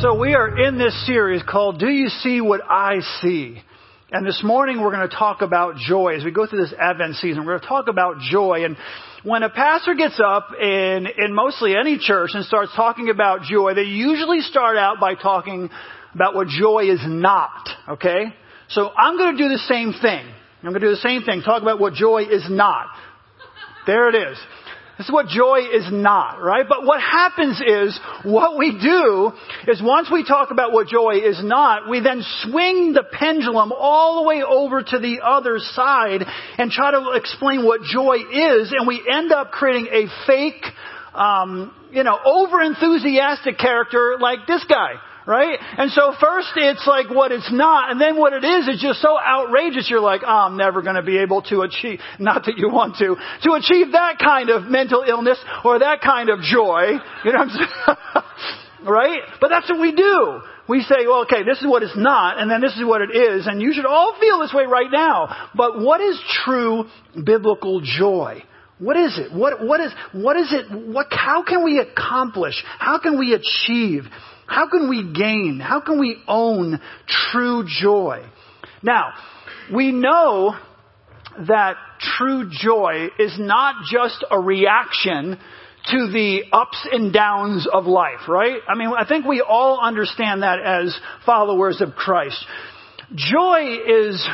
So we are in this series called Do You See What I See? And this morning we're going to talk about joy. As we go through this Advent season, we're going to talk about joy. And when a pastor gets up in, in mostly any church and starts talking about joy, they usually start out by talking about what joy is not. Okay? So I'm going to do the same thing. I'm going to do the same thing. Talk about what joy is not. There it is. This is what joy is not, right? But what happens is, what we do is once we talk about what joy is not, we then swing the pendulum all the way over to the other side and try to explain what joy is, and we end up creating a fake, um, you know, over enthusiastic character like this guy right? And so first it's like what it's not, and then what it is is just so outrageous you're like, oh, I'm never going to be able to achieve, not that you want to, to achieve that kind of mental illness or that kind of joy. You know what I'm saying? right? But that's what we do. We say, well, okay, this is what it's not, and then this is what it is, and you should all feel this way right now. But what is true biblical joy? What is it? What, what is, what is it? What, how can we accomplish? How can we achieve? How can we gain? How can we own true joy? Now, we know that true joy is not just a reaction to the ups and downs of life, right? I mean, I think we all understand that as followers of Christ. Joy is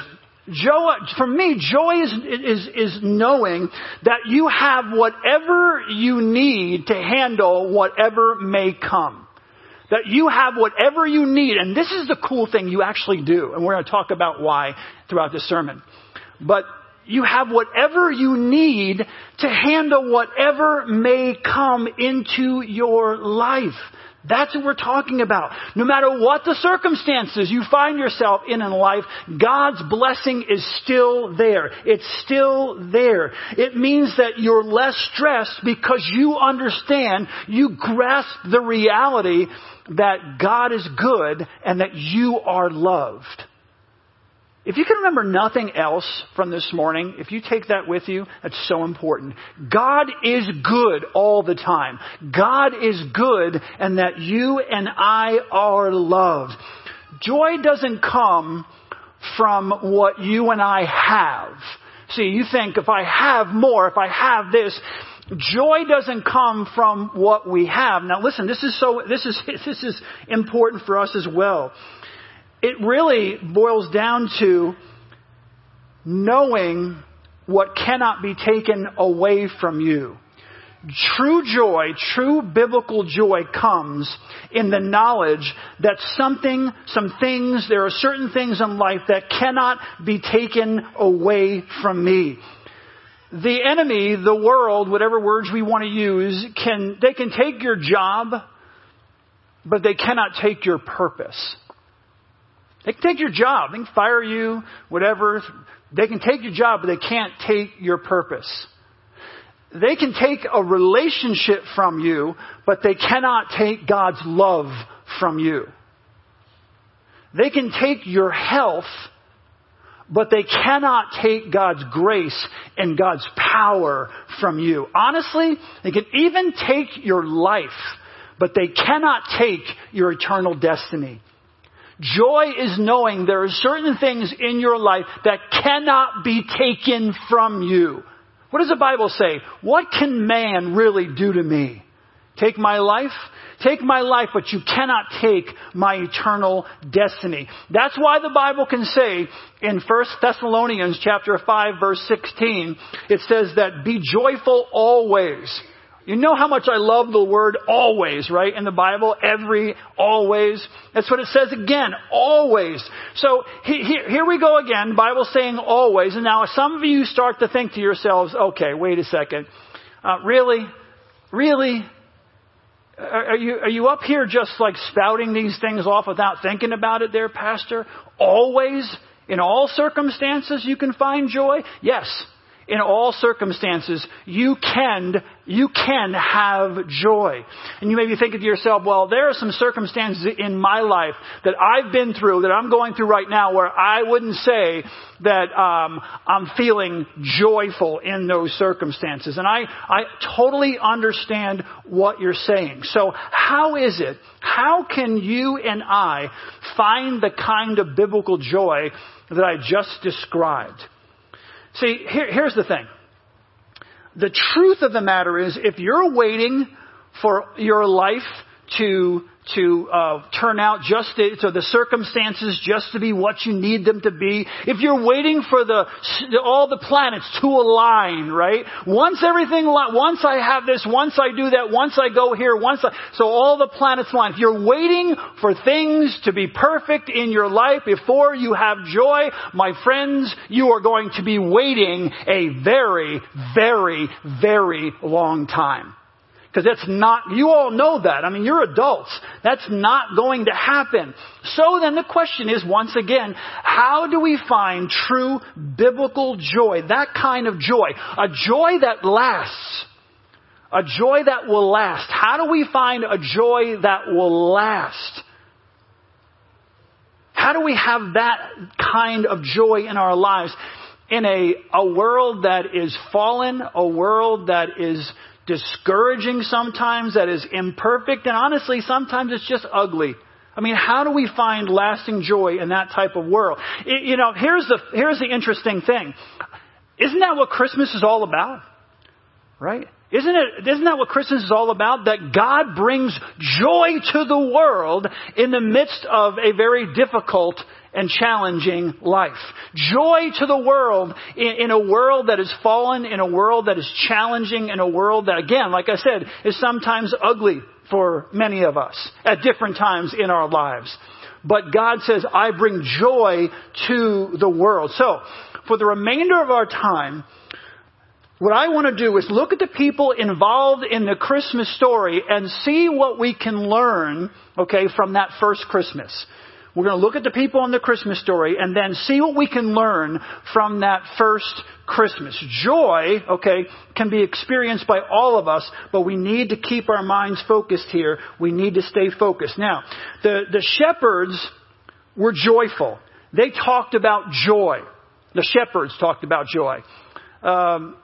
Joy, for me, joy is, is, is knowing that you have whatever you need to handle whatever may come. That you have whatever you need, and this is the cool thing you actually do, and we're going to talk about why throughout this sermon. But you have whatever you need to handle whatever may come into your life. That's what we're talking about. No matter what the circumstances you find yourself in in life, God's blessing is still there. It's still there. It means that you're less stressed because you understand, you grasp the reality that God is good and that you are loved. If you can remember nothing else from this morning, if you take that with you, that's so important. God is good all the time. God is good and that you and I are loved. Joy doesn't come from what you and I have. See, you think if I have more, if I have this, Joy doesn't come from what we have. Now listen, this is so, this is, this is important for us as well. It really boils down to knowing what cannot be taken away from you. True joy, true biblical joy comes in the knowledge that something, some things, there are certain things in life that cannot be taken away from me the enemy, the world, whatever words we want to use, can, they can take your job, but they cannot take your purpose. They can take your job. They can fire you, whatever. They can take your job, but they can't take your purpose. They can take a relationship from you, but they cannot take God's love from you. They can take your health, but they cannot take God's grace and God's power from you. Honestly, they can even take your life, but they cannot take your eternal destiny. Joy is knowing there are certain things in your life that cannot be taken from you. What does the Bible say? What can man really do to me? Take my life? Take my life, but you cannot take my eternal destiny. That's why the Bible can say in 1 Thessalonians chapter 5 verse 16, it says that be joyful always. You know how much I love the word always, right? In the Bible, every, always. That's what it says again, always. So here we go again, Bible saying always. And now some of you start to think to yourselves, okay, wait a second. Uh, really? Really? Are you, are you up here just like spouting these things off without thinking about it there, Pastor? Always, in all circumstances, you can find joy? Yes. In all circumstances, you can, you can have joy. And you may be thinking to yourself, well, there are some circumstances in my life that I've been through, that I'm going through right now, where I wouldn't say that um, I'm feeling joyful in those circumstances. And I, I totally understand what you're saying. So how is it, how can you and I find the kind of biblical joy that I just described? See, here, here's the thing. The truth of the matter is, if you're waiting for your life to to uh, turn out just to, so the circumstances just to be what you need them to be. If you're waiting for the all the planets to align, right? Once everything, once I have this, once I do that, once I go here, once I, so all the planets align. If you're waiting for things to be perfect in your life before you have joy, my friends, you are going to be waiting a very, very, very long time. Because that's not, you all know that. I mean, you're adults. That's not going to happen. So then the question is, once again, how do we find true biblical joy? That kind of joy. A joy that lasts. A joy that will last. How do we find a joy that will last? How do we have that kind of joy in our lives in a, a world that is fallen, a world that is discouraging sometimes, that is imperfect, and honestly, sometimes it's just ugly. I mean, how do we find lasting joy in that type of world? It, you know, here's the, here's the interesting thing. Isn't that what Christmas is all about? Right? Isn't it, isn't that what Christmas is all about? That God brings joy to the world in the midst of a very difficult and challenging life. Joy to the world in, in, a world that is fallen, in a world that is challenging, in a world that, again, like I said, is sometimes ugly for many of us at different times in our lives. But God says, I bring joy to the world. So, for the remainder of our time, what I want to do is look at the people involved in the Christmas story and see what we can learn, okay, from that first Christmas. We're going to look at the people in the Christmas story and then see what we can learn from that first Christmas. Joy, okay, can be experienced by all of us, but we need to keep our minds focused here. We need to stay focused. Now, the, the shepherds were joyful. They talked about joy. The shepherds talked about joy. Um,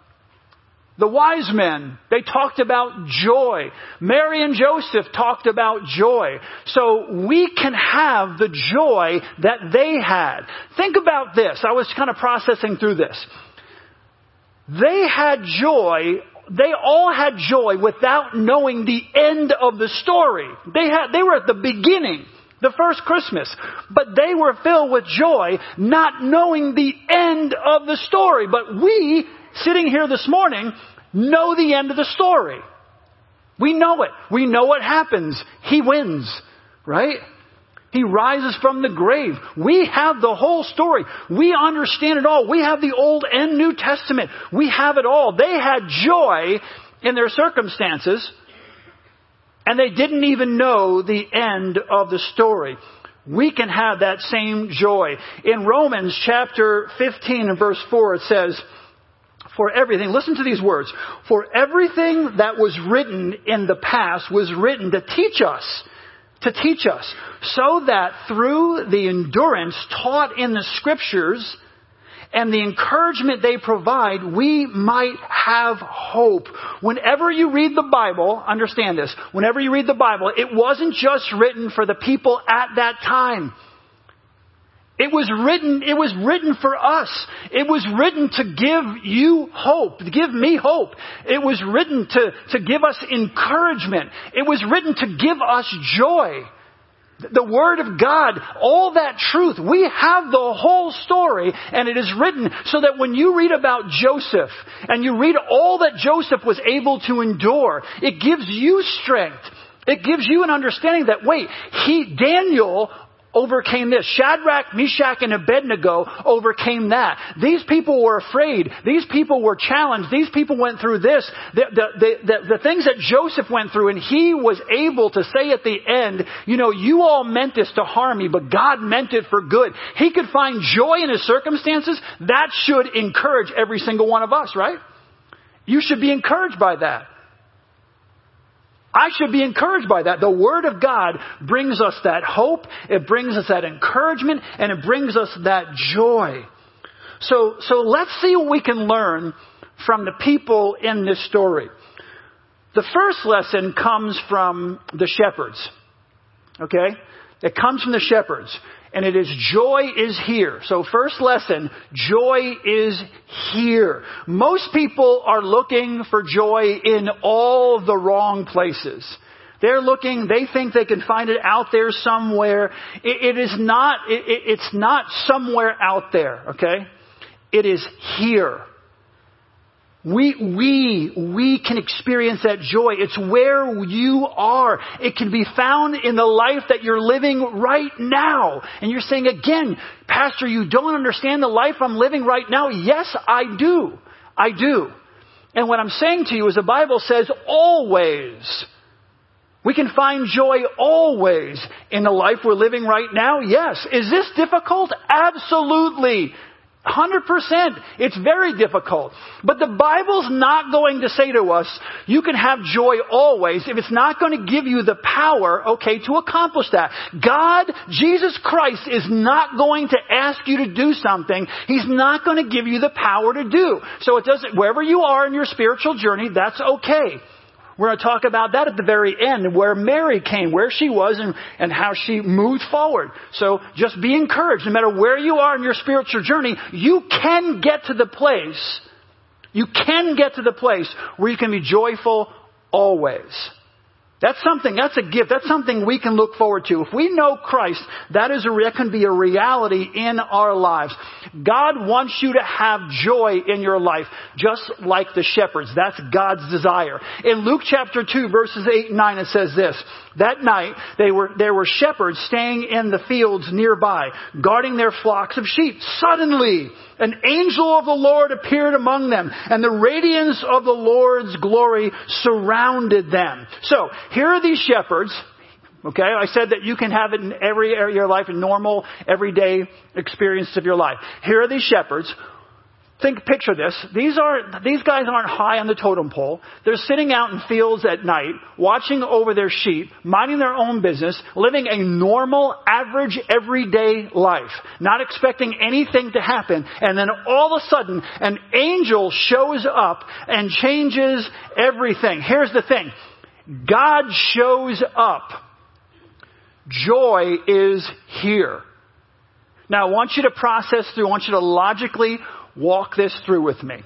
the wise men, they talked about joy. Mary and Joseph talked about joy. So we can have the joy that they had. Think about this. I was kind of processing through this. They had joy they all had joy without knowing the end of the story. They had, they were at the beginning, the first Christmas, but they were filled with joy not knowing the end of the story. But we sitting here this morning know the end of the story. We know it. We know what happens. He wins, right? He rises from the grave. We have the whole story. We understand it all. We have the Old and New Testament. We have it all. They had joy in their circumstances, and they didn't even know the end of the story. We can have that same joy. In Romans chapter 15 and verse 4, it says, for everything, listen to these words, for everything that was written in the past was written to teach us, to teach us, so that through the endurance taught in the scriptures and the encouragement they provide, we might have hope. Whenever you read the Bible, understand this, whenever you read the Bible, it wasn't just written for the people at that time. It was written, it was written for us. It was written to give you hope, to give me hope. It was written to, to give us encouragement. It was written to give us joy. The Word of God, all that truth, we have the whole story and it is written so that when you read about Joseph and you read all that Joseph was able to endure, it gives you strength. It gives you an understanding that, wait, he, Daniel overcame this. Shadrach, Meshach, and Abednego overcame that. These people were afraid. These people were challenged. These people went through this. The, the, the, the, things that Joseph went through, and he was able to say at the end, you know, you all meant this to harm me, but God meant it for good. He could find joy in his circumstances. That should encourage every single one of us, right? You should be encouraged by that. I should be encouraged by that. The Word of God brings us that hope, it brings us that encouragement, and it brings us that joy. So, so let's see what we can learn from the people in this story. The first lesson comes from the shepherds. Okay? It comes from the shepherds and it is joy is here. So first lesson, joy is here. Most people are looking for joy in all the wrong places. They're looking, they think they can find it out there somewhere. it, it is not, it, it's not somewhere out there, okay? It is here. We, we, we can experience that joy. It's where you are. It can be found in the life that you're living right now. And you're saying again, Pastor, you don't understand the life I'm living right now. Yes, I do. I do. And what I'm saying to you is the Bible says always. We can find joy always in the life we're living right now. Yes. Is this difficult? Absolutely. 100%. It's very difficult. But the Bible's not going to say to us, you can have joy always if it's not going to give you the power, okay, to accomplish that. God, Jesus Christ is not going to ask you to do something He's not going to give you the power to do. So it doesn't, wherever you are in your spiritual journey, that's okay. We're going to talk about that at the very end, where Mary came, where she was, and, and how she moved forward. So just be encouraged. No matter where you are in your spiritual journey, you can get to the place, you can get to the place where you can be joyful always. That's something, that's a gift. That's something we can look forward to. If we know Christ, that is a, that can be a reality in our lives. God wants you to have joy in your life, just like the shepherds. That's God's desire. In Luke chapter 2 verses 8 and 9 it says this, that night they were, there were shepherds staying in the fields nearby, guarding their flocks of sheep. Suddenly, an angel of the Lord appeared among them, and the radiance of the Lord's glory surrounded them. So, here are these shepherds. Okay, I said that you can have it in every area of your life, a normal, everyday experience of your life. Here are these shepherds Think, picture this. These are, these guys aren't high on the totem pole. They're sitting out in fields at night, watching over their sheep, minding their own business, living a normal, average, everyday life, not expecting anything to happen. And then all of a sudden, an angel shows up and changes everything. Here's the thing. God shows up. Joy is here. Now I want you to process through, I want you to logically walk this through with me.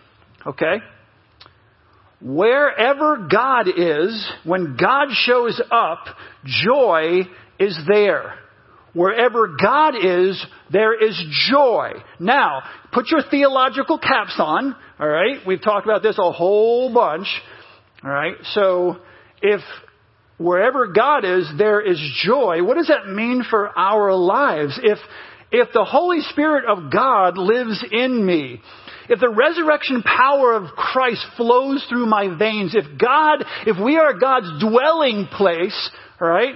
Okay? Wherever God is, when God shows up, joy is there. Wherever God is, there is joy. Now, put your theological caps on, alright? We've talked about this a whole bunch, alright? So, if wherever God is, there is joy, what does that mean for our lives? If if the Holy Spirit of God lives in me, if the resurrection power of Christ flows through my veins, if God, if we are God's dwelling place, right?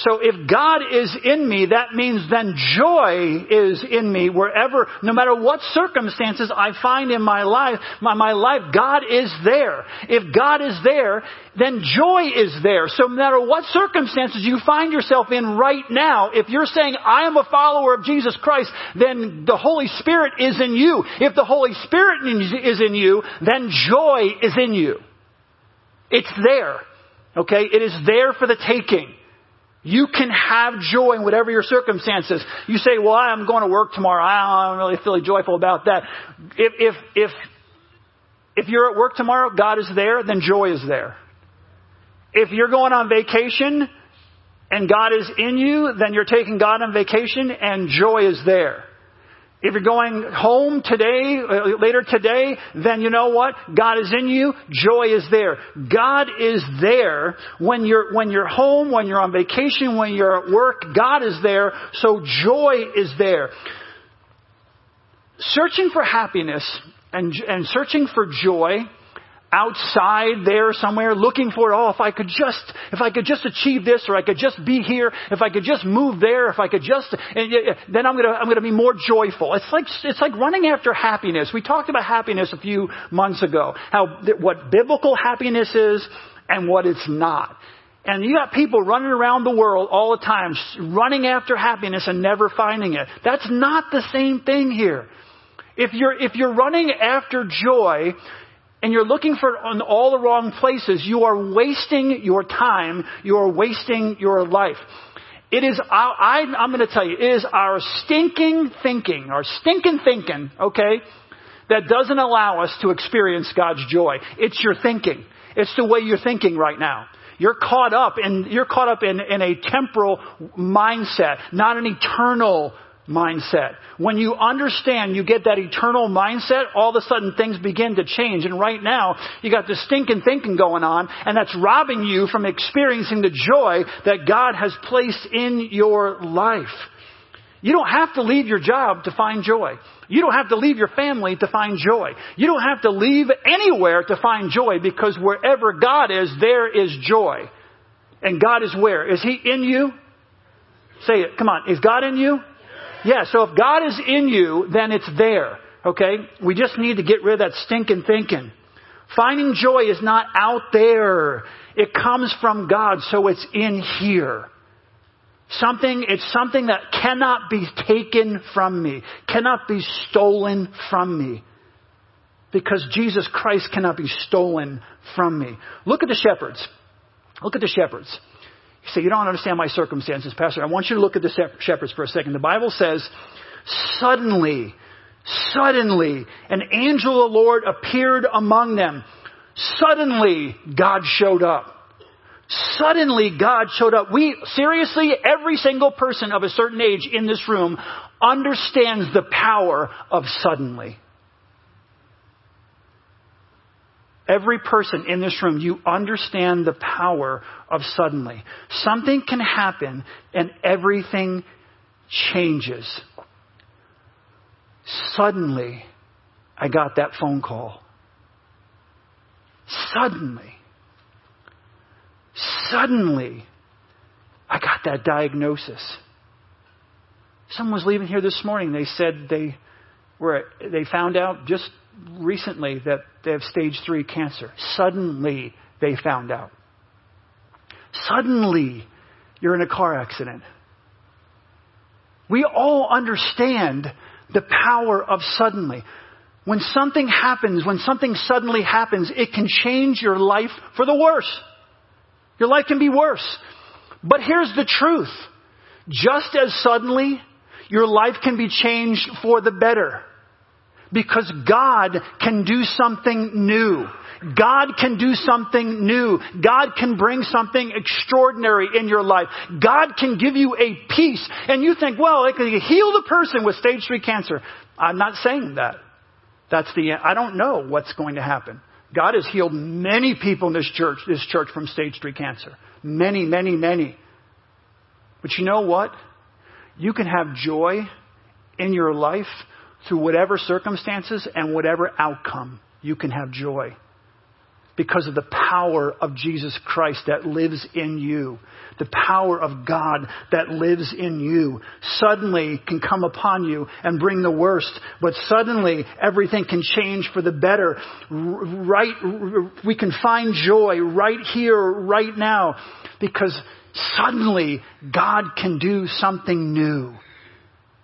So if God is in me, that means then joy is in me wherever, no matter what circumstances I find in my life, my, my life, God is there. If God is there, then joy is there. So no matter what circumstances you find yourself in right now, if you're saying, I am a follower of Jesus Christ, then the Holy Spirit is in you. If the Holy Spirit is in you, then joy is in you. It's there. Okay? It is there for the taking. You can have joy in whatever your circumstances. You say, well, I'm going to work tomorrow. I'm really feeling joyful about that. If, if, if, if you're at work tomorrow, God is there, then joy is there. If you're going on vacation and God is in you, then you're taking God on vacation and joy is there. If you're going home today, uh, later today, then you know what? God is in you. Joy is there. God is there when you're, when you're home, when you're on vacation, when you're at work. God is there. So joy is there. Searching for happiness and, and searching for joy outside there somewhere looking for, oh, if I could just, if I could just achieve this or I could just be here, if I could just move there, if I could just, and then I'm gonna, I'm gonna be more joyful. It's like, it's like running after happiness. We talked about happiness a few months ago. How, what biblical happiness is and what it's not. And you got people running around the world all the time, running after happiness and never finding it. That's not the same thing here. If you're, if you're running after joy, and you're looking for in all the wrong places, you are wasting your time. You are wasting your life. It is, I, I'm going to tell you, it is our stinking thinking, our stinking thinking, okay, that doesn't allow us to experience God's joy. It's your thinking. It's the way you're thinking right now. You're caught up in, you're caught up in, in a temporal mindset, not an eternal mindset. When you understand, you get that eternal mindset, all of a sudden things begin to change. And right now, you got this stinking thinking going on, and that's robbing you from experiencing the joy that God has placed in your life. You don't have to leave your job to find joy. You don't have to leave your family to find joy. You don't have to leave anywhere to find joy because wherever God is, there is joy. And God is where? Is He in you? Say it. Come on. Is God in you? Yeah, so if God is in you, then it's there. Okay? We just need to get rid of that stinking thinking. Finding joy is not out there. It comes from God, so it's in here. Something, it's something that cannot be taken from me, cannot be stolen from me. Because Jesus Christ cannot be stolen from me. Look at the shepherds. Look at the shepherds. You say, You don't understand my circumstances, Pastor. I want you to look at the shepherds for a second. The Bible says, Suddenly, suddenly, an angel of the Lord appeared among them. Suddenly, God showed up. Suddenly, God showed up. We, seriously, every single person of a certain age in this room understands the power of suddenly. Every person in this room, you understand the power of suddenly. Something can happen and everything changes. Suddenly, I got that phone call. Suddenly. Suddenly, I got that diagnosis. Someone was leaving here this morning. They said they were, they found out just recently that they have stage three cancer. Suddenly, they found out. Suddenly, you're in a car accident. We all understand the power of suddenly. When something happens, when something suddenly happens, it can change your life for the worse. Your life can be worse. But here's the truth. Just as suddenly, your life can be changed for the better. Because God can do something new. God can do something new. God can bring something extraordinary in your life. God can give you a peace. And you think, well, it can heal the person with stage three cancer. I'm not saying that. That's the, I don't know what's going to happen. God has healed many people in this church, this church from stage three cancer. Many, many, many. But you know what? You can have joy in your life through whatever circumstances and whatever outcome, you can have joy because of the power of Jesus Christ that lives in you. The power of God that lives in you suddenly can come upon you and bring the worst, but suddenly everything can change for the better. Right, we can find joy right here, right now, because suddenly God can do something new.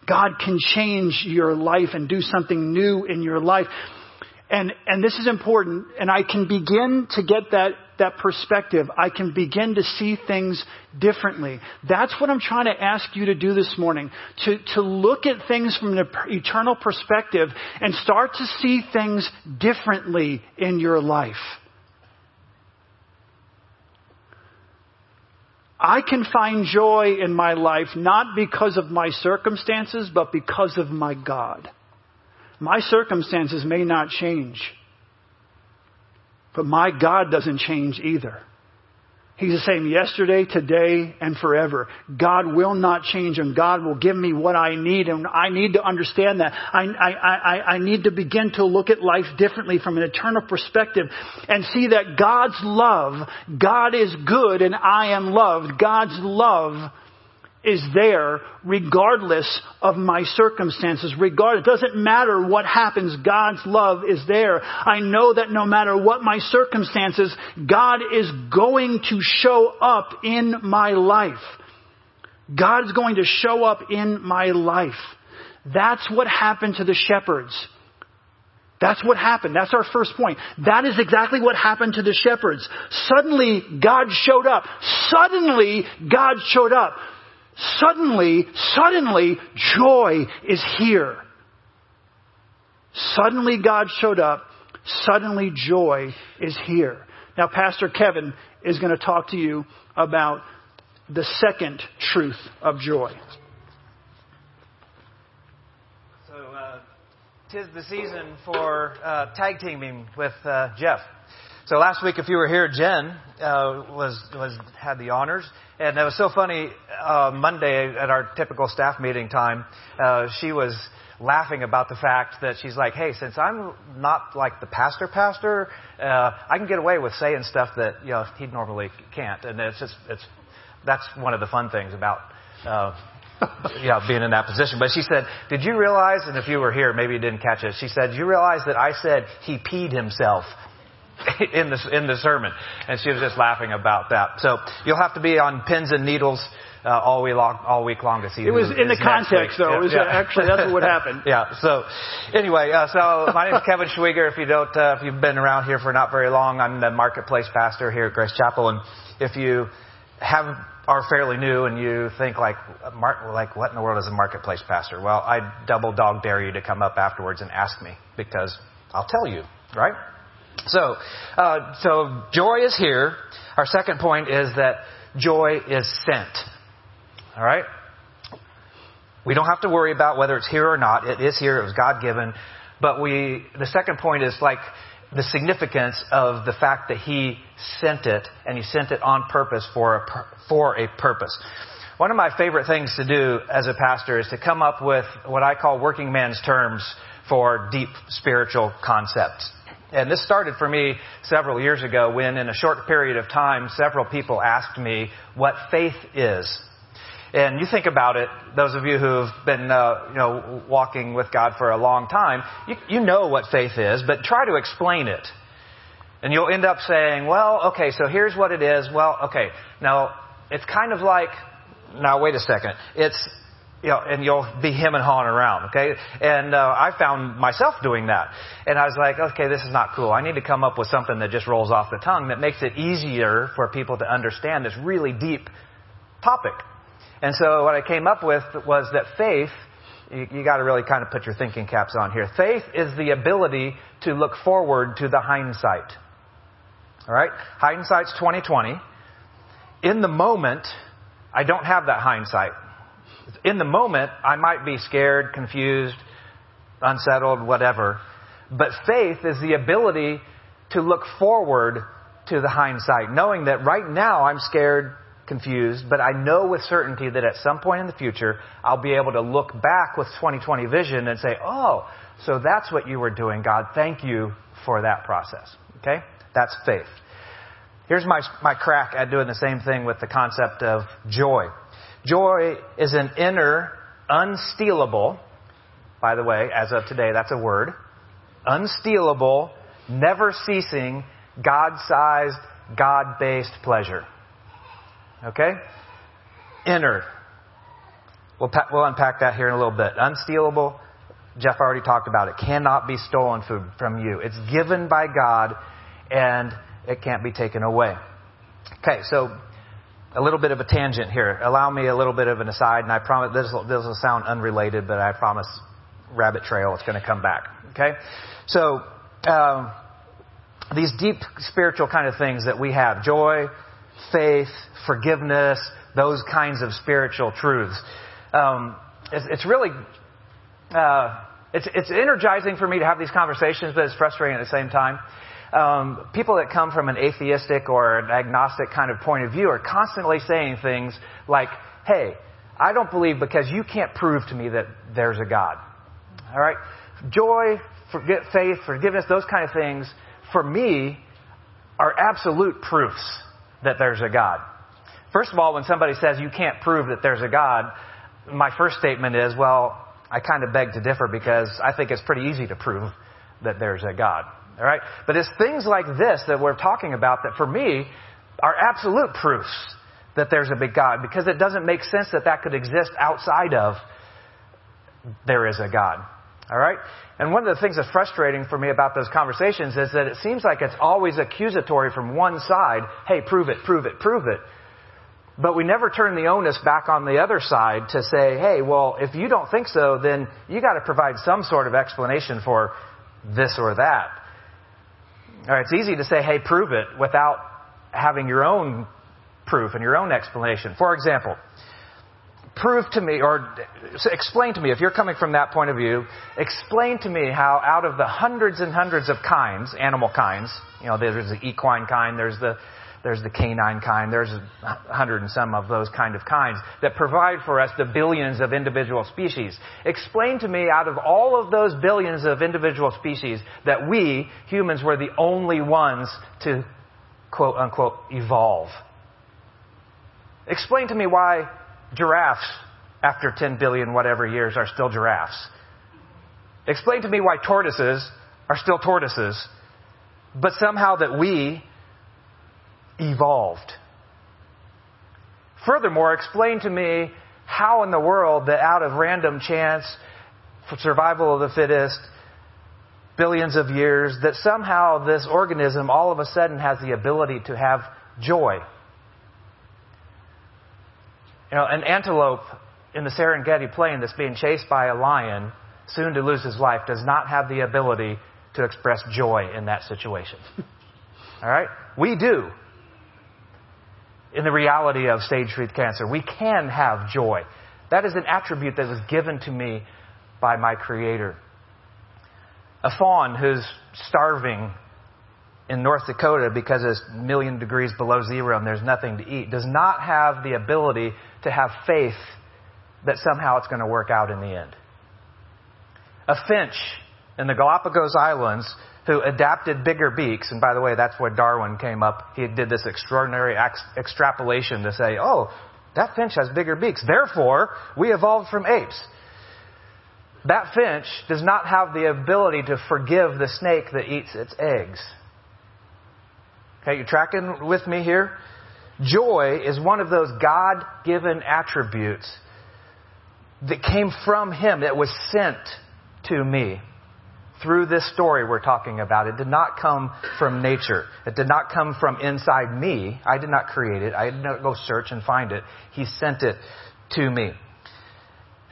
God can change your life and do something new in your life. And, and this is important, and I can begin to get that, that perspective. I can begin to see things differently. That's what I'm trying to ask you to do this morning. To, to look at things from an eternal perspective and start to see things differently in your life. I can find joy in my life not because of my circumstances, but because of my God. My circumstances may not change, but my God doesn't change either. He's the same yesterday, today, and forever. God will not change and God will give me what I need and I need to understand that. I, I, I, I need to begin to look at life differently from an eternal perspective and see that God's love, God is good and I am loved. God's love is there regardless of my circumstances. Regard, it doesn't matter what happens, God's love is there. I know that no matter what my circumstances, God is going to show up in my life. God's going to show up in my life. That's what happened to the shepherds. That's what happened. That's our first point. That is exactly what happened to the shepherds. Suddenly, God showed up. Suddenly, God showed up. Suddenly, suddenly, joy is here. Suddenly God showed up. Suddenly joy is here. Now, Pastor Kevin is going to talk to you about the second truth of joy. So, uh, tis the season for uh, tag teaming with uh, Jeff. So last week, if you were here, Jen uh, was was had the honors, and it was so funny. Uh, Monday at our typical staff meeting time, uh, she was laughing about the fact that she's like, "Hey, since I'm not like the pastor, pastor, uh, I can get away with saying stuff that you know he normally can't." And it's just it's that's one of the fun things about. Uh, yeah, being in that position. But she said, "Did you realize?" And if you were here, maybe you didn't catch it. She said, "You realize that I said he peed himself." in the in the sermon, and she was just laughing about that. So you'll have to be on pins and needles uh, all week long, all week long to see. It was in the context, though. Yeah, it was yeah. actually that's what happened. yeah. So anyway, uh, so my name is Kevin Schwieger. If you don't, uh, if you've been around here for not very long, I'm the marketplace pastor here at Grace Chapel, and if you have are fairly new and you think like, like what in the world is a marketplace pastor? Well, I double dog dare you to come up afterwards and ask me because I'll tell you, right? So, uh, so joy is here. Our second point is that joy is sent. All right? We don't have to worry about whether it's here or not. It is here. It was God given. But we, the second point is like the significance of the fact that He sent it and He sent it on purpose for a, for a purpose. One of my favorite things to do as a pastor is to come up with what I call working man's terms for deep spiritual concepts. And this started for me several years ago when, in a short period of time, several people asked me what faith is. And you think about it, those of you who've been, uh, you know, walking with God for a long time, you, you know what faith is, but try to explain it. And you'll end up saying, well, okay, so here's what it is. Well, okay, now it's kind of like, now wait a second. It's you know, and you'll be him and hawing around, okay? And uh, I found myself doing that. And I was like, okay, this is not cool. I need to come up with something that just rolls off the tongue that makes it easier for people to understand this really deep topic. And so what I came up with was that faith, you, you got to really kind of put your thinking caps on here. Faith is the ability to look forward to the hindsight. All right? Hindsight's 2020. In the moment, I don't have that hindsight in the moment, I might be scared, confused, unsettled, whatever. But faith is the ability to look forward to the hindsight, knowing that right now I'm scared, confused, but I know with certainty that at some point in the future, I'll be able to look back with 2020 vision and say, oh, so that's what you were doing, God. Thank you for that process. Okay? That's faith. Here's my, my crack at doing the same thing with the concept of joy. Joy is an inner, unstealable, by the way, as of today, that's a word, unstealable, never ceasing, God sized, God based pleasure. Okay? Inner. We'll, we'll unpack that here in a little bit. Unstealable, Jeff already talked about it, cannot be stolen from you. It's given by God and it can't be taken away. Okay, so a little bit of a tangent here. Allow me a little bit of an aside, and I promise this will, this will sound unrelated, but I promise rabbit trail it's going to come back. Okay, so um, these deep spiritual kind of things that we have: joy, faith, forgiveness, those kinds of spiritual truths. Um, it's, it's, really uh, it's, it's energizing for me to have these conversations, but it's frustrating at the same time. Um, people that come from an atheistic or an agnostic kind of point of view are constantly saying things like, "Hey, I don't believe because you can't prove to me that there's a God." All right, joy, forget faith, forgiveness, those kind of things, for me, are absolute proofs that there's a God. First of all, when somebody says you can't prove that there's a God, my first statement is, well, I kind of beg to differ because I think it's pretty easy to prove that there's a God. All right? But it's things like this that we're talking about that for me are absolute proofs that there's a big God because it doesn't make sense that that could exist outside of there is a God. All right? And one of the things that's frustrating for me about those conversations is that it seems like it's always accusatory from one side. Hey, prove it, prove it, prove it. But we never turn the onus back on the other side to say, hey, well, if you don't think so, then you got to provide some sort of explanation for this or that. All right, it's easy to say, hey, prove it without having your own proof and your own explanation. For example, prove to me or explain to me, if you're coming from that point of view, explain to me how out of the hundreds and hundreds of kinds, animal kinds, you know, there's the equine kind, there's the there's the canine kind, there's a hundred and some of those kind of kinds that provide for us the billions of individual species. Explain to me out of all of those billions of individual species that we, humans, were the only ones to quote unquote evolve. Explain to me why giraffes, after 10 billion whatever years, are still giraffes. Explain to me why tortoises are still tortoises, but somehow that we, evolved. Furthermore, explain to me how in the world that out of random chance, survival of the fittest, billions of years, that somehow this organism all of a sudden has the ability to have joy. You know, an antelope in the Serengeti plain that's being chased by a lion, soon to lose his life, does not have the ability to express joy in that situation. All right? We do in the reality of stage 3 cancer. We can have joy. That is an attribute that was given to me by my Creator. A fawn who's starving in North Dakota because it's a million degrees below zero and there's nothing to eat does not have the ability to have faith that somehow it's going to work out in the end. A finch in the Galapagos Islands who adapted bigger beaks. And by the way, that's where Darwin came up. He did this extraordinary ex- extrapolation to say, oh, that finch has bigger beaks. Therefore, we evolved from apes. That finch does not have the ability to forgive the snake that eats its eggs. Okay, you tracking with me here? Joy is one of those God given attributes that came from Him, that was sent to me through this story we're talking about. It did not come from nature. It did not come from inside me. I did not create it. I did not go search and find it. He sent it to me.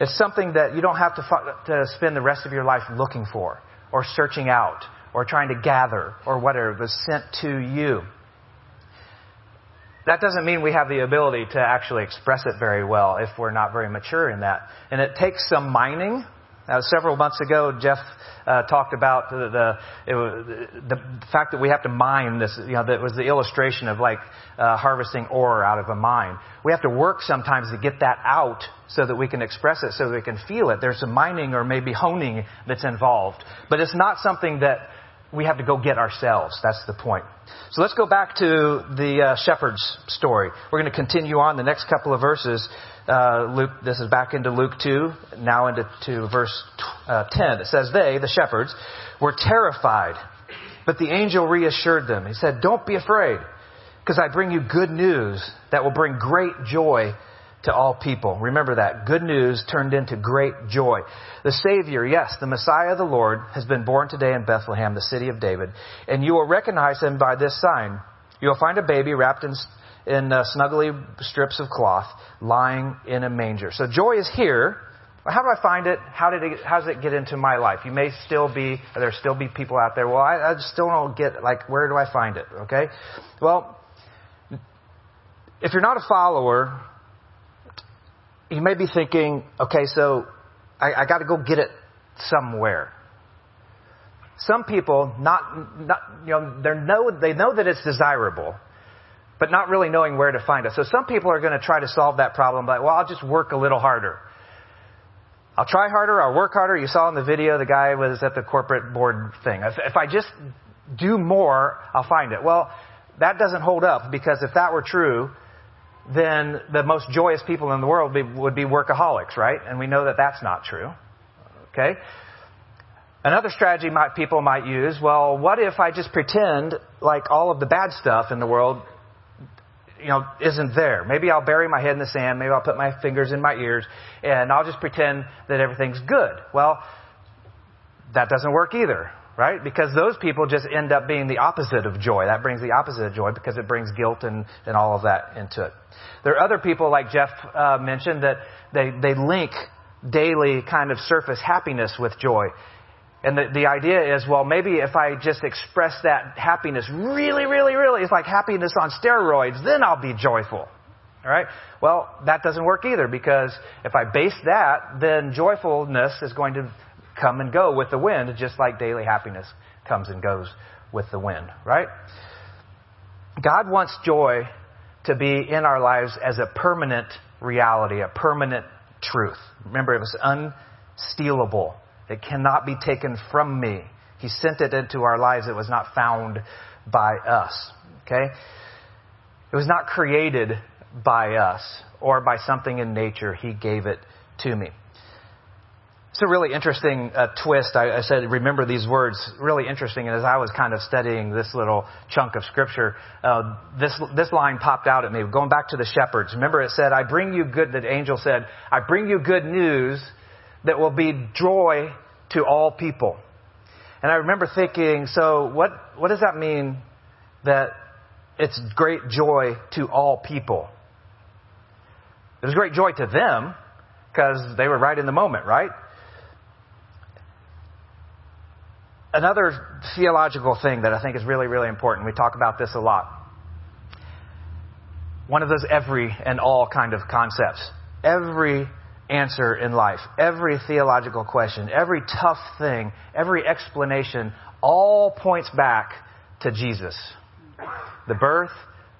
It's something that you don't have to, to spend the rest of your life looking for or searching out or trying to gather or whatever. It was sent to you. That doesn't mean we have the ability to actually express it very well if we're not very mature in that. And it takes some mining now, several months ago, Jeff uh, talked about the the, the, fact that we have to mine this. You know, that was the illustration of like uh, harvesting ore out of a mine. We have to work sometimes to get that out so that we can express it, so that we can feel it. There's some mining or maybe honing that's involved, but it's not something that we have to go get ourselves. That's the point. So let's go back to the uh, shepherd's story. We're going to continue on the next couple of verses. Uh, Luke, this is back into Luke 2, now into to verse uh, 10. It says, They, the shepherds, were terrified, but the angel reassured them. He said, Don't be afraid, because I bring you good news that will bring great joy to all people. Remember that. Good news turned into great joy. The Savior, yes, the Messiah, the Lord, has been born today in Bethlehem, the city of David. And you will recognize him by this sign. You'll find a baby wrapped in, in uh, snuggly strips of cloth, lying in a manger. So joy is here. How do I find it? How did it, how does it get into my life? You may still be, there still be people out there, well, I, I still don't get, like, where do I find it? Okay? Well, if you're not a follower, you may be thinking, okay, so I, I got to go get it somewhere. Some people not, not you know, they know they know that it's desirable, but not really knowing where to find it. So some people are going to try to solve that problem by, well, I'll just work a little harder. I'll try harder, I'll work harder. You saw in the video the guy was at the corporate board thing. If, if I just do more, I'll find it. Well, that doesn't hold up because if that were true, then the most joyous people in the world be, would be workaholics, right? And we know that that's not true. Okay? Another strategy people might use, well, what if I just pretend like all of the bad stuff in the world, you know, isn't there? Maybe I'll bury my head in the sand, maybe I'll put my fingers in my ears, and I'll just pretend that everything's good. Well, that doesn't work either, right? Because those people just end up being the opposite of joy. That brings the opposite of joy because it brings guilt and, and all of that into it. There are other people, like Jeff uh, mentioned, that they, they link daily kind of surface happiness with joy. And the, the idea is, well, maybe if I just express that happiness really, really, really, it's like happiness on steroids, then I'll be joyful. All right? Well, that doesn't work either because if I base that, then joyfulness is going to come and go with the wind, just like daily happiness comes and goes with the wind, right? God wants joy to be in our lives as a permanent reality, a permanent truth. Remember, it was unstealable. It cannot be taken from me. He sent it into our lives. It was not found by us. Okay? It was not created by us or by something in nature. He gave it to me. It's a really interesting uh, twist. I, I, said, remember these words. Really interesting. And as I was kind of studying this little chunk of scripture, uh, this this line popped out at me. Going back to the shepherds. Remember, it said, "I bring you good." The angel said, "I bring you good news that will be joy to all people." And I remember thinking, so what? What does that mean? That it's great joy to all people. It was great joy to them because they were right in the moment, right? Another theological thing that I think is really, really important. We talk about this a lot. One of those every and all kind of concepts. Every answer in life, every theological question, every tough thing, every explanation, all points back to Jesus. The birth,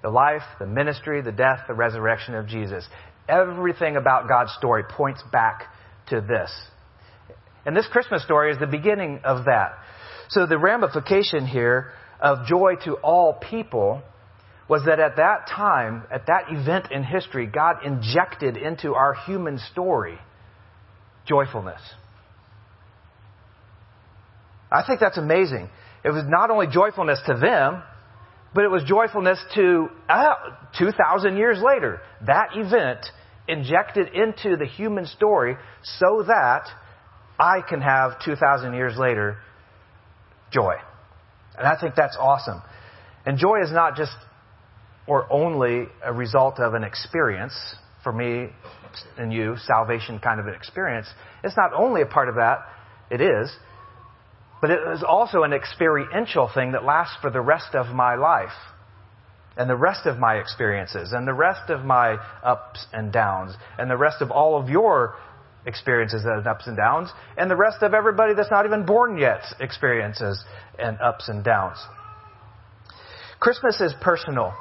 the life, the ministry, the death, the resurrection of Jesus. Everything about God's story points back to this. And this Christmas story is the beginning of that. So the ramification here of joy to all people was that at that time, at that event in history, God injected into our human story joyfulness. I think that's amazing. It was not only joyfulness to them, but it was joyfulness to uh, 2,000 years later. That event injected into the human story so that I can have 2,000 years later joy. And I think that's awesome. And joy is not just or only a result of an experience, for me and you, salvation kind of an experience. It's not only a part of that, it is, but it is also an experiential thing that lasts for the rest of my life and the rest of my experiences and the rest of my ups and downs and the rest of all of your experiences and ups and downs, and the rest of everybody that's not even born yet experiences and ups and downs. Christmas is personal.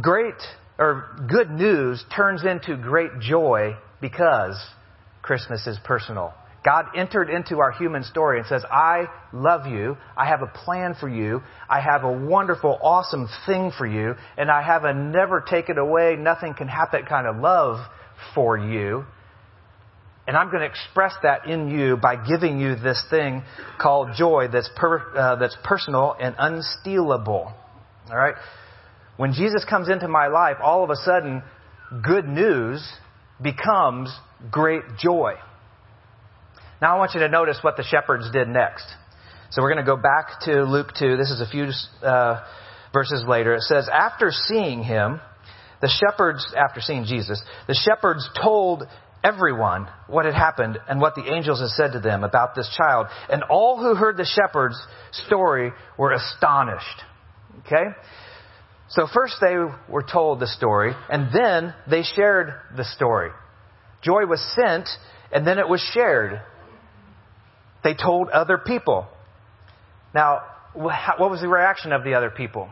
Great or good news turns into great joy because Christmas is personal. God entered into our human story and says, I love you. I have a plan for you. I have a wonderful, awesome thing for you. And I have a never take it away, nothing can happen kind of love for you. And I'm going to express that in you by giving you this thing called joy that's, per, uh, that's personal and unstealable. All right? When Jesus comes into my life, all of a sudden, good news becomes great joy. Now I want you to notice what the shepherds did next. So we're going to go back to Luke 2. This is a few uh, verses later. It says, After seeing him, the shepherds, after seeing Jesus, the shepherds told everyone what had happened and what the angels had said to them about this child. And all who heard the shepherd's story were astonished. Okay? So first they were told the story, and then they shared the story. Joy was sent, and then it was shared. They told other people. Now, what was the reaction of the other people?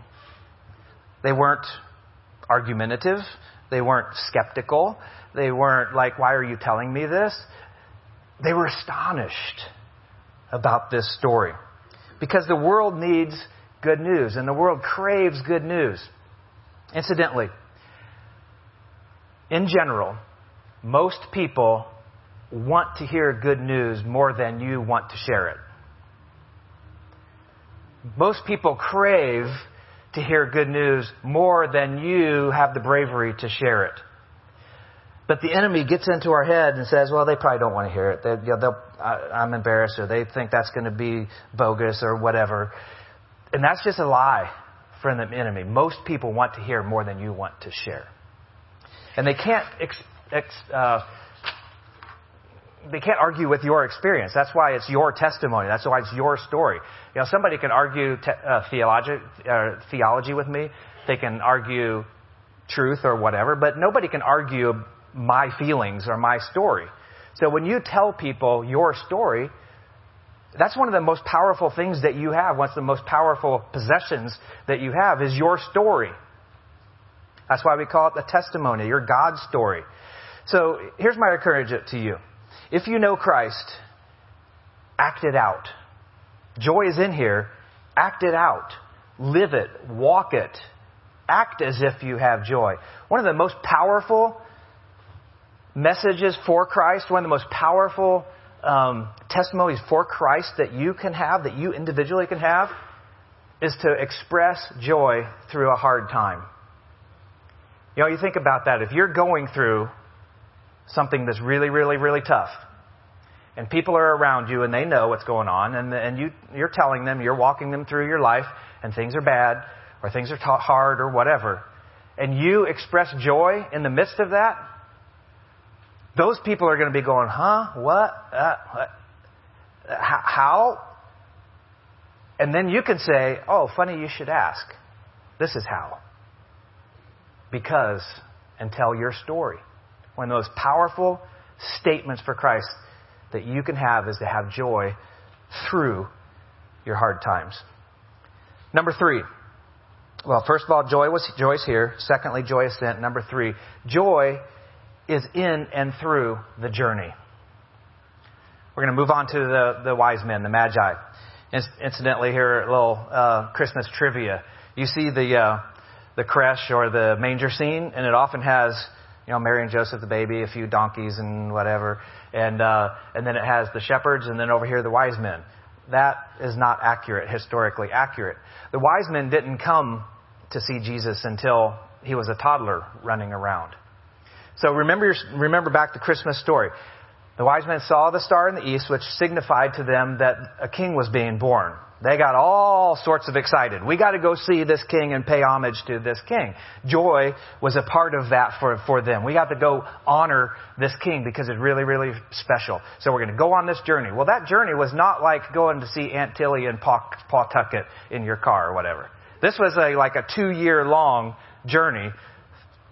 They weren't argumentative. They weren't skeptical. They weren't like, why are you telling me this? They were astonished about this story. Because the world needs good news, and the world craves good news. Incidentally, in general, most people want to hear good news more than you want to share it. Most people crave to hear good news more than you have the bravery to share it. But the enemy gets into our head and says, well, they probably don't want to hear it. They, you know, I, I'm embarrassed, or they think that's going to be bogus, or whatever. And that's just a lie from the enemy. Most people want to hear more than you want to share. And they can't ex, ex, uh, they can't argue with your experience. That's why it's your testimony. That's why it's your story. You know, somebody can argue te- uh, theology, uh, theology with me. They can argue truth or whatever, but nobody can argue my feelings or my story. So when you tell people your story, that's one of the most powerful things that you have. One of the most powerful possessions that you have is your story. That's why we call it the testimony, your God story. So here's my encouragement to you. If you know Christ, act it out. Joy is in here. Act it out. Live it. Walk it. Act as if you have joy. One of the most powerful messages for Christ, one of the most powerful um, testimonies for Christ that you can have, that you individually can have, is to express joy through a hard time. You know, you think about that. If you're going through something that's really, really, really tough, and people are around you and they know what's going on, and, and you, you're telling them, you're walking them through your life, and things are bad, or things are ta- hard, or whatever, and you express joy in the midst of that, those people are going to be going, huh? What? Uh, what? How? And then you can say, oh, funny you should ask. This is how. Because, and tell your story. One of the most powerful statements for Christ that you can have is to have joy through your hard times. Number three. Well, first of all, joy was joy's here. Secondly, joy is sent. Number three, joy is in and through the journey. We're going to move on to the, the wise men, the magi. Incidentally, here a little uh, Christmas trivia. You see the uh, the creche or the manger scene, and it often has you know Mary and Joseph, the baby, a few donkeys and whatever, and uh, and then it has the shepherds, and then over here the wise men. That is not accurate, historically accurate. The wise men didn't come to see Jesus until he was a toddler running around. So remember, your, remember back the Christmas story. The wise men saw the star in the east, which signified to them that a king was being born. They got all sorts of excited. We got to go see this king and pay homage to this king. Joy was a part of that for, for them. We got to go honor this king because it's really, really special. So we're going to go on this journey. Well, that journey was not like going to see Aunt Tilly and Paw, Pawtucket in your car or whatever. This was a, like a two year long journey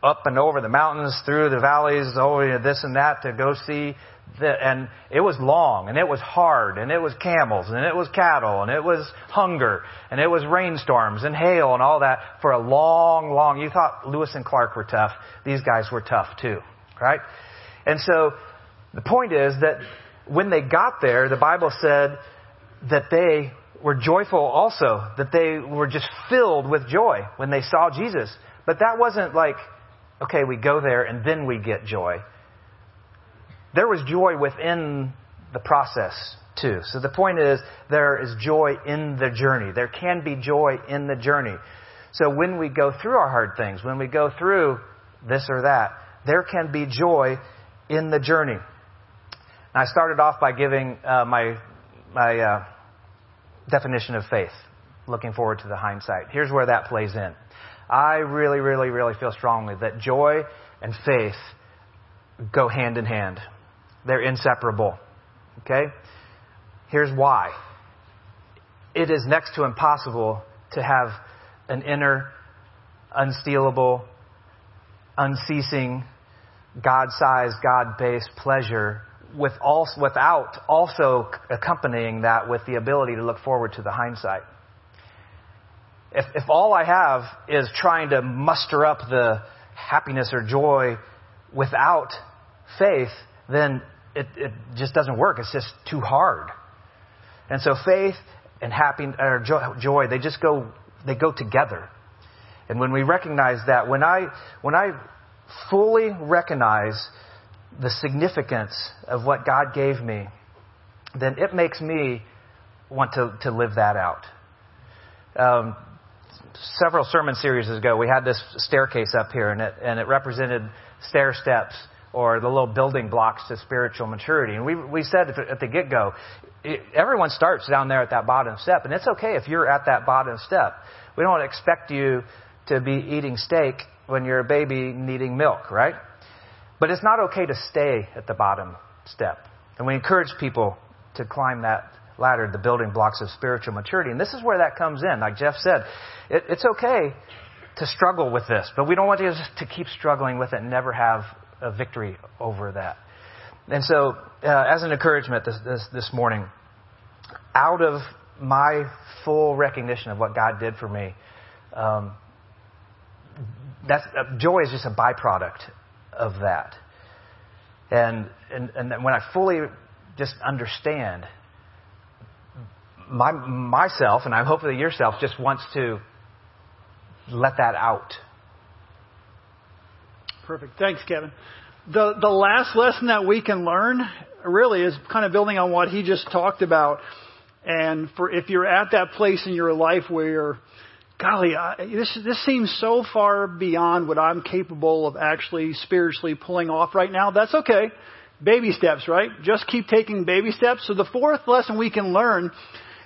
up and over the mountains, through the valleys, over this and that to go see. And it was long, and it was hard, and it was camels, and it was cattle, and it was hunger, and it was rainstorms and hail and all that for a long, long. You thought Lewis and Clark were tough. These guys were tough too, right? And so the point is that when they got there, the Bible said that they were joyful also, that they were just filled with joy when they saw Jesus. But that wasn't like okay, we go there and then we get joy. There was joy within the process too. So the point is, there is joy in the journey. There can be joy in the journey. So when we go through our hard things, when we go through this or that, there can be joy in the journey. I started off by giving uh, my my uh, definition of faith, looking forward to the hindsight. Here's where that plays in. I really, really, really feel strongly that joy and faith go hand in hand. They're inseparable. Okay? Here's why. It is next to impossible to have an inner unstealable, unceasing, God-sized, God-based pleasure with also, without also accompanying that with the ability to look forward to the hindsight. If, if all I have is trying to muster up the happiness or joy without faith, then it, it just doesn't work. It's just too hard. And so faith and happiness or joy, they just go, they go together. And when we recognize that, when I, when I fully recognize the significance of what God gave me, then it makes me want to, to live that out. Um, several sermon series ago, we had this staircase up here, and it, and it represented stair steps or the little building blocks to spiritual maturity. And we, we said at the get go, everyone starts down there at that bottom step, and it's okay if you're at that bottom step. We don't expect you to be eating steak when you're a baby needing milk, right? But it's not okay to stay at the bottom step. And we encourage people to climb that ladder, the building blocks of spiritual maturity. And this is where that comes in. Like Jeff said, it, it's okay to struggle with this, but we don't want to, to keep struggling with it and never have a victory over that. And so, uh, as an encouragement this, this, this morning, out of my full recognition of what God did for me, um, that's, uh, joy is just a byproduct of that. And, and, and when I fully just understand, my, myself, and I hope that yourself, just wants to let that out. Perfect. Thanks, Kevin. The, the last lesson that we can learn really is kind of building on what he just talked about. And for if you're at that place in your life where golly, I, this, this seems so far beyond what I'm capable of actually spiritually pulling off right now. That's okay. Baby steps, right? Just keep taking baby steps. So the fourth lesson we can learn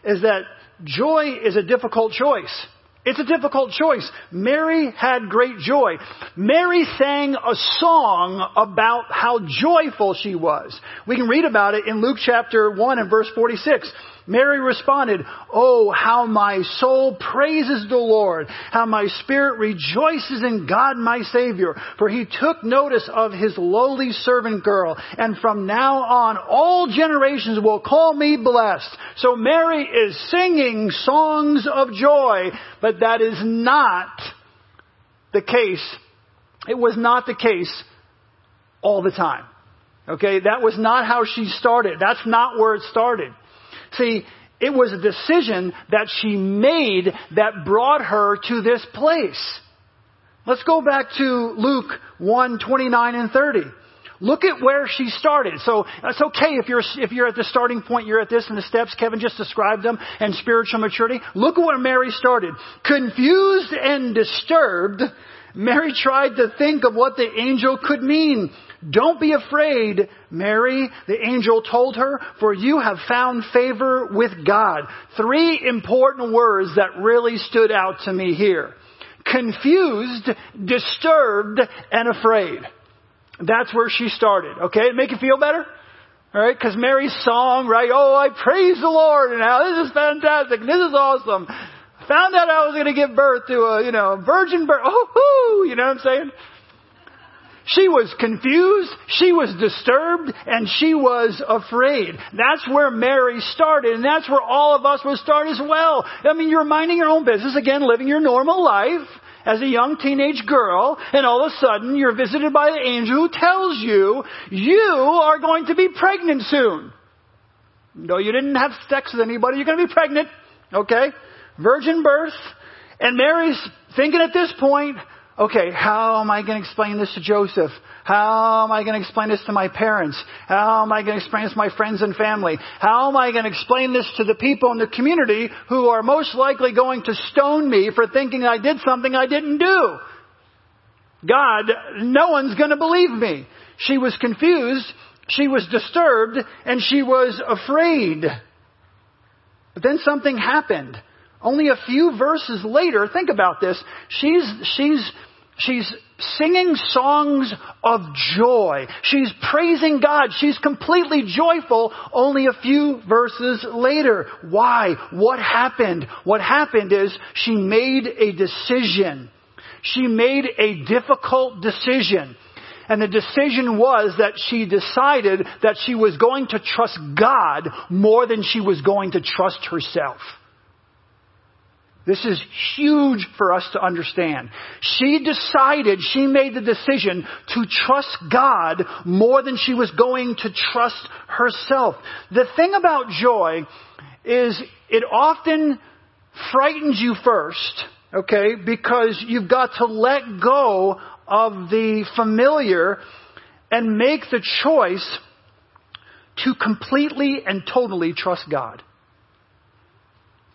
is that joy is a difficult choice. It's a difficult choice. Mary had great joy. Mary sang a song about how joyful she was. We can read about it in Luke chapter 1 and verse 46. Mary responded, Oh, how my soul praises the Lord, how my spirit rejoices in God my Savior, for he took notice of his lowly servant girl, and from now on all generations will call me blessed. So Mary is singing songs of joy, but that is not the case. It was not the case all the time. Okay, that was not how she started. That's not where it started. See, it was a decision that she made that brought her to this place. Let's go back to Luke 1, 29 and 30. Look at where she started. So it's okay if you're, if you're at the starting point, you're at this and the steps, Kevin just described them, and spiritual maturity. Look at where Mary started. Confused and disturbed, Mary tried to think of what the angel could mean. Don't be afraid, Mary, the angel told her, for you have found favor with God. Three important words that really stood out to me here. Confused, disturbed, and afraid. That's where she started. Okay, make you feel better? Alright, because Mary's song, right? Oh, I praise the Lord, and now this is fantastic, this is awesome. Found out I was going to give birth to a, you know, virgin birth. Oh, you know what I'm saying? She was confused, she was disturbed, and she was afraid. That's where Mary started, and that's where all of us would start as well. I mean, you're minding your own business, again, living your normal life as a young teenage girl, and all of a sudden you're visited by an angel who tells you, you are going to be pregnant soon. No, you didn't have sex with anybody, you're going to be pregnant. Okay? Virgin birth. And Mary's thinking at this point, okay, how am I going to explain this to Joseph? How am I going to explain this to my parents? How am I going to explain this to my friends and family? How am I going to explain this to the people in the community who are most likely going to stone me for thinking I did something I didn't do? God, no one's going to believe me. She was confused, she was disturbed, and she was afraid. But then something happened. Only a few verses later, think about this, she's, she's, she's singing songs of joy. She's praising God. She's completely joyful only a few verses later. Why? What happened? What happened is she made a decision. She made a difficult decision. And the decision was that she decided that she was going to trust God more than she was going to trust herself. This is huge for us to understand. She decided, she made the decision to trust God more than she was going to trust herself. The thing about joy is it often frightens you first, okay, because you've got to let go of the familiar and make the choice to completely and totally trust God.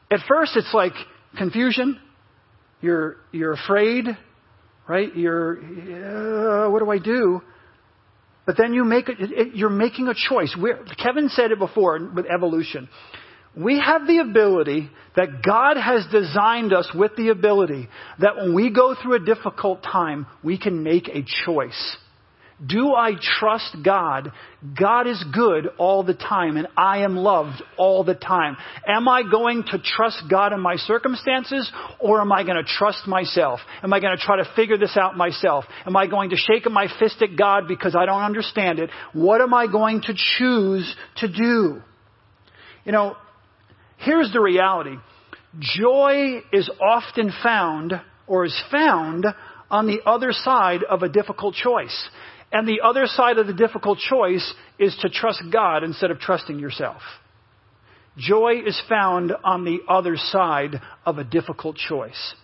At first, it's like confusion. You're, you're afraid, right? You're, uh, what do I do? But then you make it, you're making a choice. We're, Kevin said it before with evolution. We have the ability that God has designed us with the ability that when we go through a difficult time, we can make a choice. Do I trust God? God is good all the time and I am loved all the time. Am I going to trust God in my circumstances or am I going to trust myself? Am I going to try to figure this out myself? Am I going to shake my fist at God because I don't understand it? What am I going to choose to do? You know, here's the reality. Joy is often found or is found on the other side of a difficult choice. And the other side of the difficult choice is to trust God instead of trusting yourself. Joy is found on the other side of a difficult choice.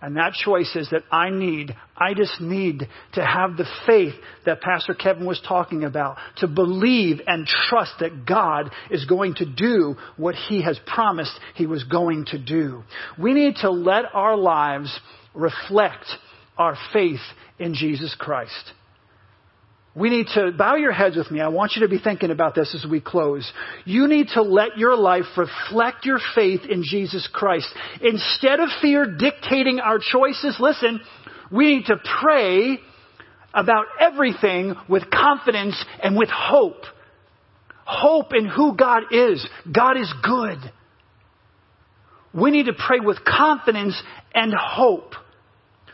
And that choice is that I need, I just need to have the faith that Pastor Kevin was talking about, to believe and trust that God is going to do what He has promised He was going to do. We need to let our lives reflect our faith in Jesus Christ. We need to bow your heads with me. I want you to be thinking about this as we close. You need to let your life reflect your faith in Jesus Christ. Instead of fear dictating our choices, listen, we need to pray about everything with confidence and with hope. Hope in who God is. God is good. We need to pray with confidence and hope.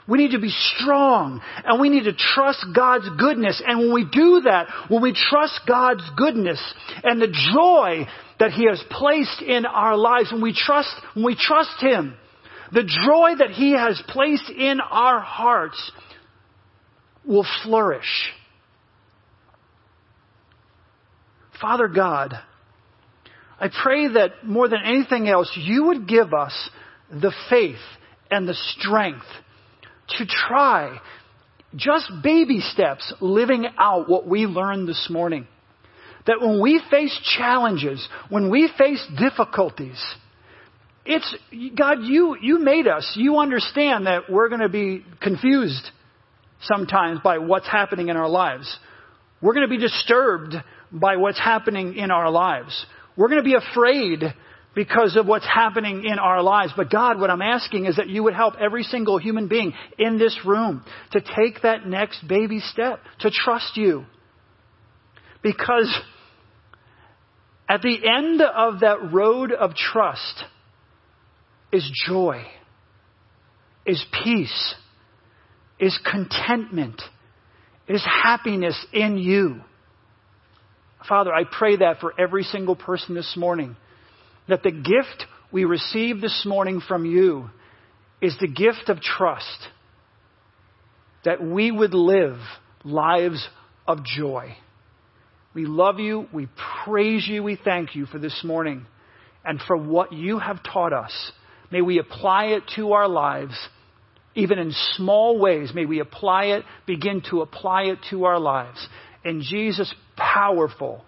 We need to be strong and we need to trust God's goodness. And when we do that, when we trust God's goodness and the joy that He has placed in our lives, when we trust, when we trust Him, the joy that He has placed in our hearts will flourish. Father God, I pray that more than anything else, you would give us the faith and the strength to try just baby steps living out what we learned this morning. That when we face challenges, when we face difficulties, it's, God, you, you made us. You understand that we're going to be confused sometimes by what's happening in our lives. We're going to be disturbed by what's happening in our lives. We're going to be afraid because of what's happening in our lives. But God, what I'm asking is that you would help every single human being in this room to take that next baby step, to trust you. Because at the end of that road of trust is joy, is peace, is contentment, is happiness in you. Father, I pray that for every single person this morning that the gift we receive this morning from you is the gift of trust. That we would live lives of joy. We love you. We praise you. We thank you for this morning and for what you have taught us. May we apply it to our lives, even in small ways. May we apply it, begin to apply it to our lives. In Jesus' powerful,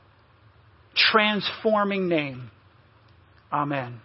transforming name. Amen.